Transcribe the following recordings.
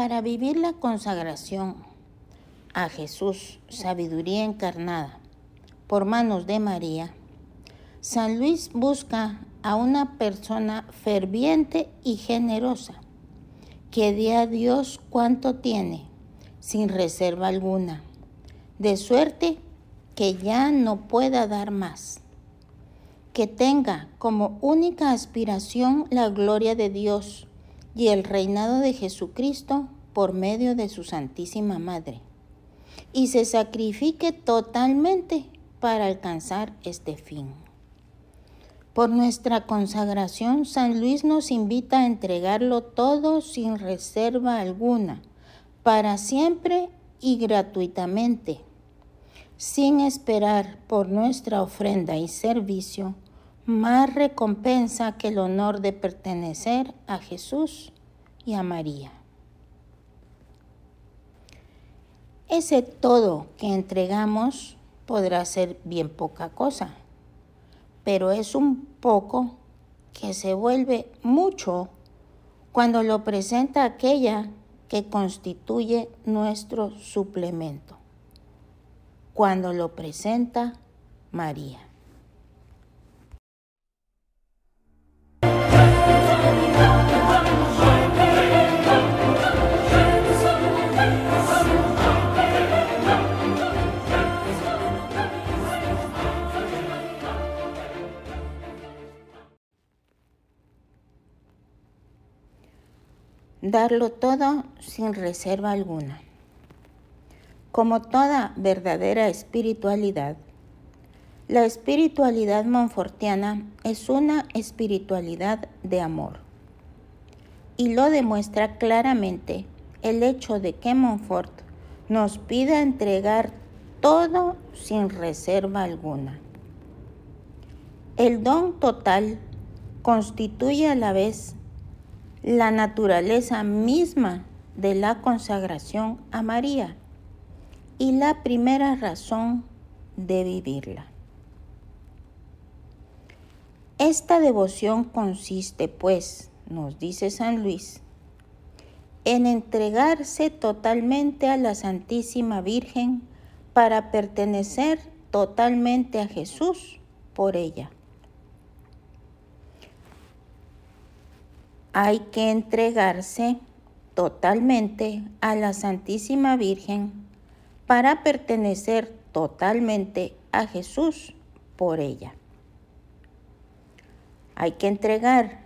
Para vivir la consagración a Jesús, sabiduría encarnada, por manos de María, San Luis busca a una persona ferviente y generosa, que dé a Dios cuanto tiene, sin reserva alguna, de suerte que ya no pueda dar más, que tenga como única aspiración la gloria de Dios y el reinado de Jesucristo por medio de su Santísima Madre, y se sacrifique totalmente para alcanzar este fin. Por nuestra consagración, San Luis nos invita a entregarlo todo sin reserva alguna, para siempre y gratuitamente, sin esperar por nuestra ofrenda y servicio más recompensa que el honor de pertenecer a Jesús y a María. Ese todo que entregamos podrá ser bien poca cosa, pero es un poco que se vuelve mucho cuando lo presenta aquella que constituye nuestro suplemento, cuando lo presenta María. Darlo todo sin reserva alguna. Como toda verdadera espiritualidad, la espiritualidad monfortiana es una espiritualidad de amor. Y lo demuestra claramente el hecho de que Monfort nos pida entregar todo sin reserva alguna. El don total constituye a la vez la naturaleza misma de la consagración a María y la primera razón de vivirla. Esta devoción consiste, pues, nos dice San Luis, en entregarse totalmente a la Santísima Virgen para pertenecer totalmente a Jesús por ella. Hay que entregarse totalmente a la Santísima Virgen para pertenecer totalmente a Jesús por ella. Hay que entregar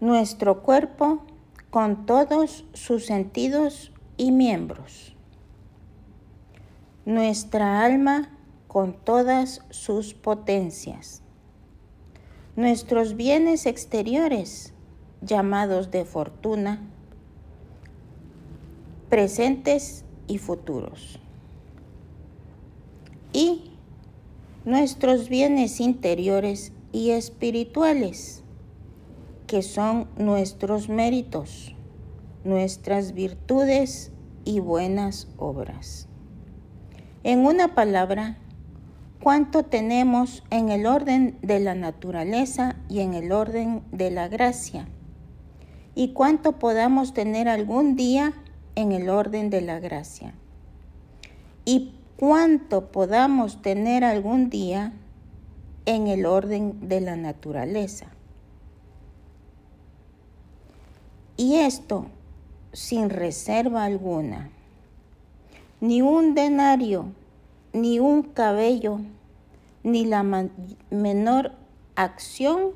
nuestro cuerpo con todos sus sentidos y miembros, nuestra alma con todas sus potencias nuestros bienes exteriores, llamados de fortuna, presentes y futuros. Y nuestros bienes interiores y espirituales, que son nuestros méritos, nuestras virtudes y buenas obras. En una palabra, cuánto tenemos en el orden de la naturaleza y en el orden de la gracia, y cuánto podamos tener algún día en el orden de la gracia, y cuánto podamos tener algún día en el orden de la naturaleza. Y esto sin reserva alguna. Ni un denario ni un cabello, ni la menor acción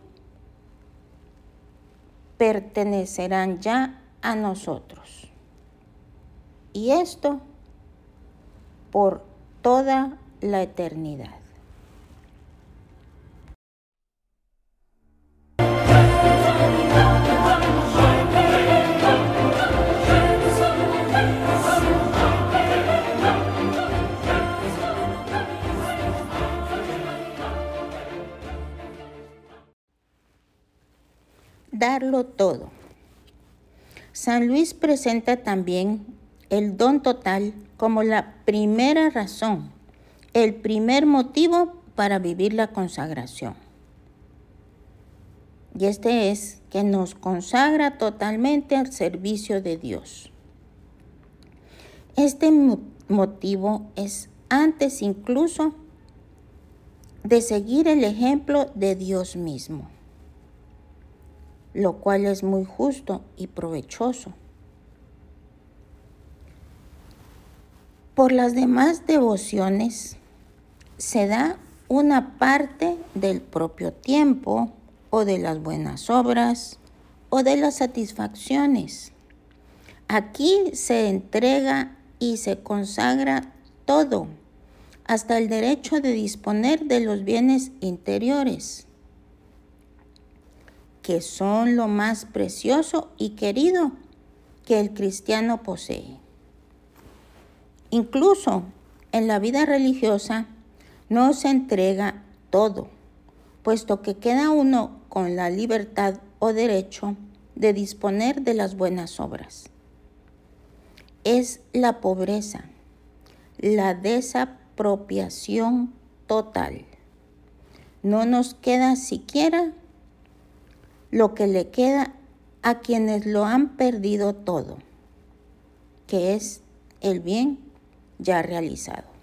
pertenecerán ya a nosotros. Y esto por toda la eternidad. Todo. San Luis presenta también el don total como la primera razón, el primer motivo para vivir la consagración. y este es que nos consagra totalmente al servicio de Dios. Este motivo es antes incluso de seguir el ejemplo de Dios mismo, lo cual es muy justo y provechoso. Por las demás devociones se da una parte del propio tiempo o de las buenas obras o de las satisfacciones. Aquí se entrega y se consagra todo, hasta el derecho de disponer de los bienes interiores, que son lo más precioso y querido que el cristiano posee. Incluso en la vida religiosa no se entrega todo, puesto que queda uno con la libertad o derecho de disponer de las buenas obras. Es la pobreza, la desapropiación total. No nos queda siquiera lo que le queda a quienes lo han perdido todo, que es el bien ya realizado.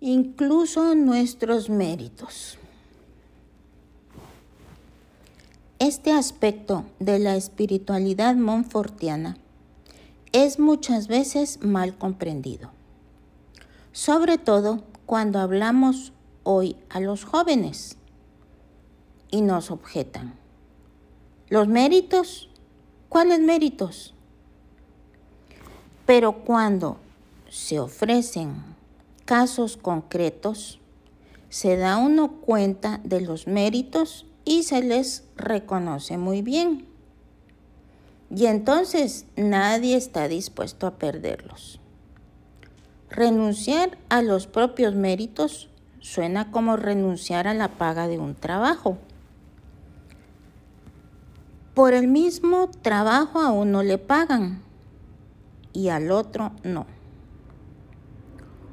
Incluso nuestros méritos. Este aspecto de la espiritualidad monfortiana es muchas veces mal comprendido, sobre todo cuando hablamos hoy a los jóvenes y nos objetan. ¿Los méritos? ¿Cuáles méritos? Pero cuando se ofrecen casos concretos, se da uno cuenta de los méritos y se les reconoce muy bien. Y entonces nadie está dispuesto a perderlos. Renunciar a los propios méritos suena como renunciar a la paga de un trabajo. Por el mismo trabajo a uno le pagan y al otro no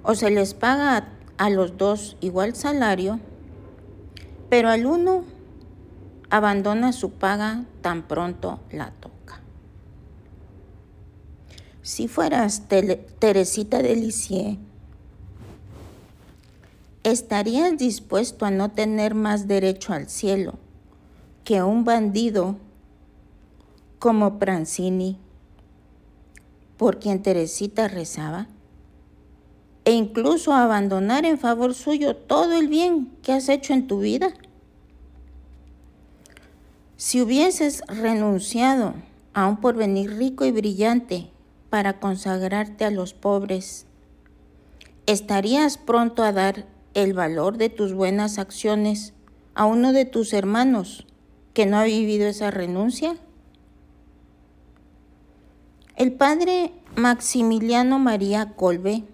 o se les paga a, los dos igual salario, pero al uno abandona su paga tan pronto la toca. Si fueras Teresita de ¿estarías dispuesto a no tener más derecho al cielo que un bandido como Prancini, por quien Teresita rezaba? E incluso abandonar en favor suyo todo el bien que has hecho en tu vida? Si hubieses renunciado a un porvenir rico y brillante para consagrarte a los pobres, ¿estarías pronto a dar el valor de tus buenas acciones a uno de tus hermanos que no ha vivido esa renuncia? El padre Maximiliano María Colbe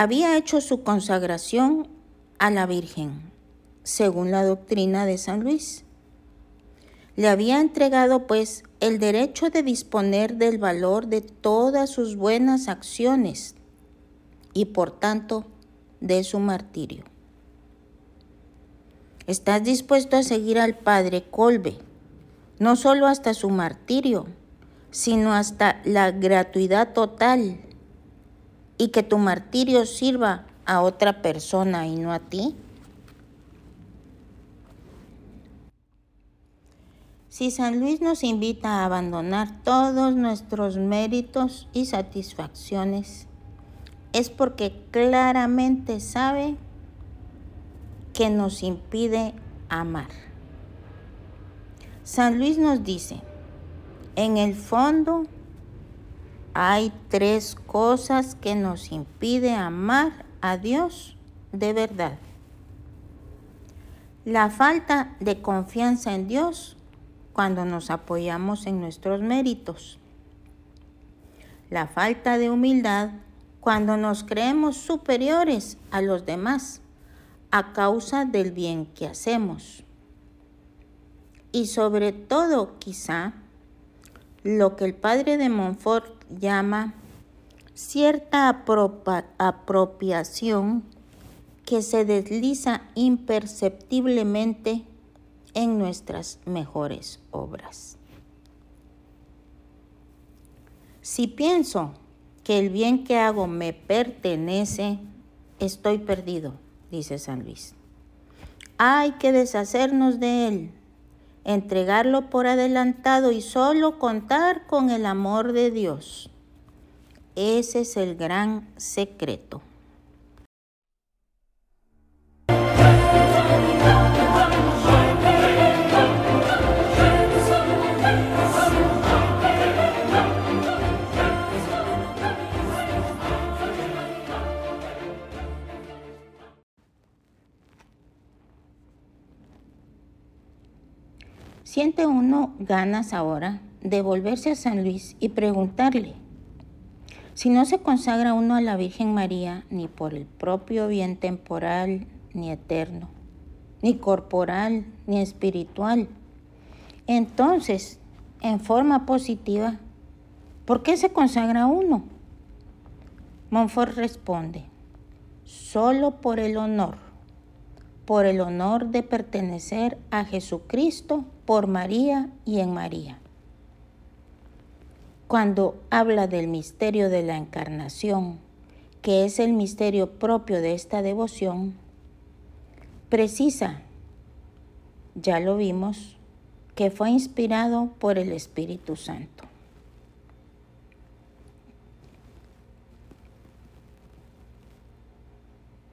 había hecho su consagración a la Virgen, según la doctrina de San Luis. Le había entregado pues el derecho de disponer del valor de todas sus buenas acciones y por tanto de su martirio. ¿Estás dispuesto a seguir al Padre Colbe, no solo hasta su martirio, sino hasta la gratuidad total y que tu martirio sirva a otra persona y no a ti? Si San Luis nos invita a abandonar todos nuestros méritos y satisfacciones, es porque claramente sabe que nos impide amar. San Luis nos dice, en el fondo hay tres cosas que nos impide amar a Dios de verdad. La falta de confianza en Dios cuando nos apoyamos en nuestros méritos. La falta de humildad cuando nos creemos superiores a los demás, a causa del bien que hacemos. Y sobre todo, quizá, lo que el padre de Montfort llama cierta apropiación que se desliza imperceptiblemente en nuestras mejores obras. Si pienso que el bien que hago me pertenece, estoy perdido, dice San Luis. Hay que deshacernos de él, entregarlo por adelantado y solo contar con el amor de Dios. Ese es el gran secreto. 101 ganas ahora de volverse a San Luis y preguntarle, si no se consagra uno a la Virgen María ni por el propio bien temporal ni eterno, ni corporal ni espiritual, entonces, en forma positiva, ¿por qué se consagra uno? Montfort responde, solo por el honor, por el honor de pertenecer a Jesucristo por María y en María. Cuando habla del misterio de la encarnación, que es el misterio propio de esta devoción, precisa, ya lo vimos, que fue inspirado por el Espíritu Santo.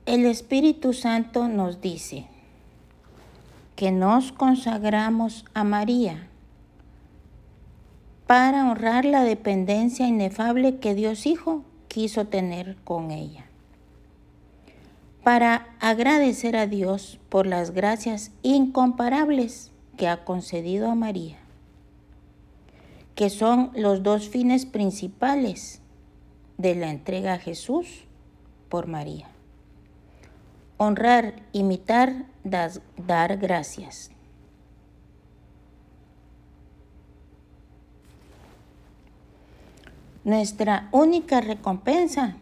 El Espíritu Santo nos dice, que nos consagramos a María para honrar la dependencia inefable que Dios Hijo quiso tener con ella, para agradecer a Dios por las gracias incomparables que ha concedido a María, que son los dos fines principales de la entrega a Jesús por María honrar, imitar, dar gracias. Nuestra única recompensa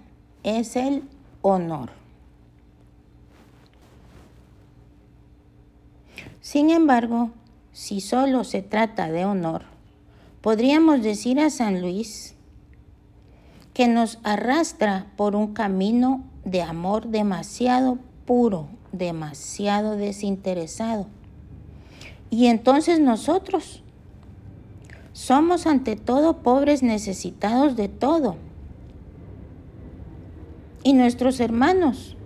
es el honor. Sin embargo, si solo se trata de honor, podríamos decir a San Luis que nos arrastra por un camino de amor demasiado puro, demasiado desinteresado. Y entonces nosotros somos ante todo pobres necesitados de todo. Y nuestros hermanos,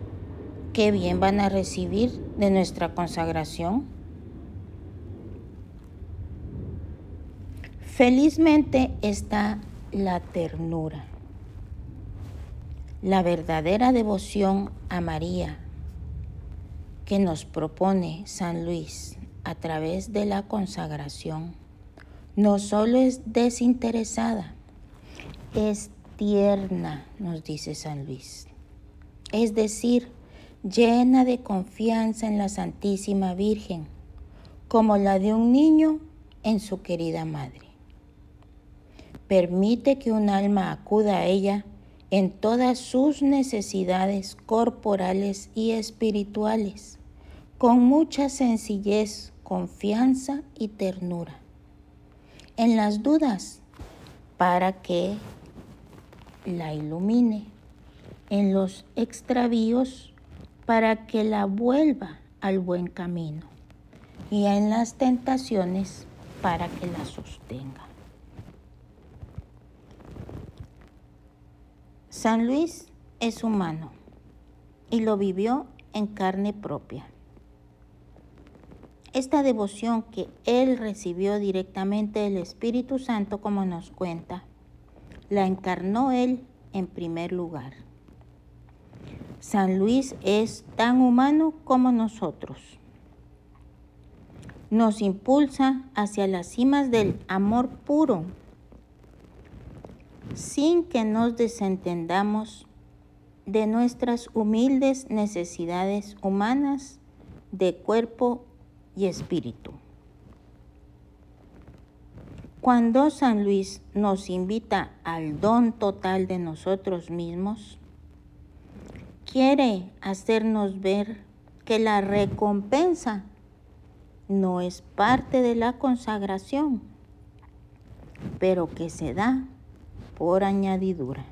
qué bien van a recibir de nuestra consagración. Felizmente está la ternura, la verdadera devoción a María que nos propone San Luis a través de la consagración no solo es desinteresada, es tierna, nos dice San Luis. Es decir, llena de confianza en la Santísima Virgen, como la de un niño en su querida madre. Permite que un alma acuda a ella en todas sus necesidades corporales y espirituales con mucha sencillez, confianza y ternura. En las dudas, para que la ilumine. En los extravíos, para que la vuelva al buen camino. Y en las tentaciones, para que la sostenga. San Luis es humano y lo vivió en carne propia. Esta devoción que él recibió directamente del Espíritu Santo, como nos cuenta, la encarnó él en primer lugar. San Luis es tan humano como nosotros. Nos impulsa hacia las cimas del amor puro, sin que nos desentendamos de nuestras humildes necesidades humanas de cuerpo y espíritu. Cuando San Luis nos invita al don total de nosotros mismos, quiere hacernos ver que la recompensa no es parte de la consagración, pero que se da por añadidura.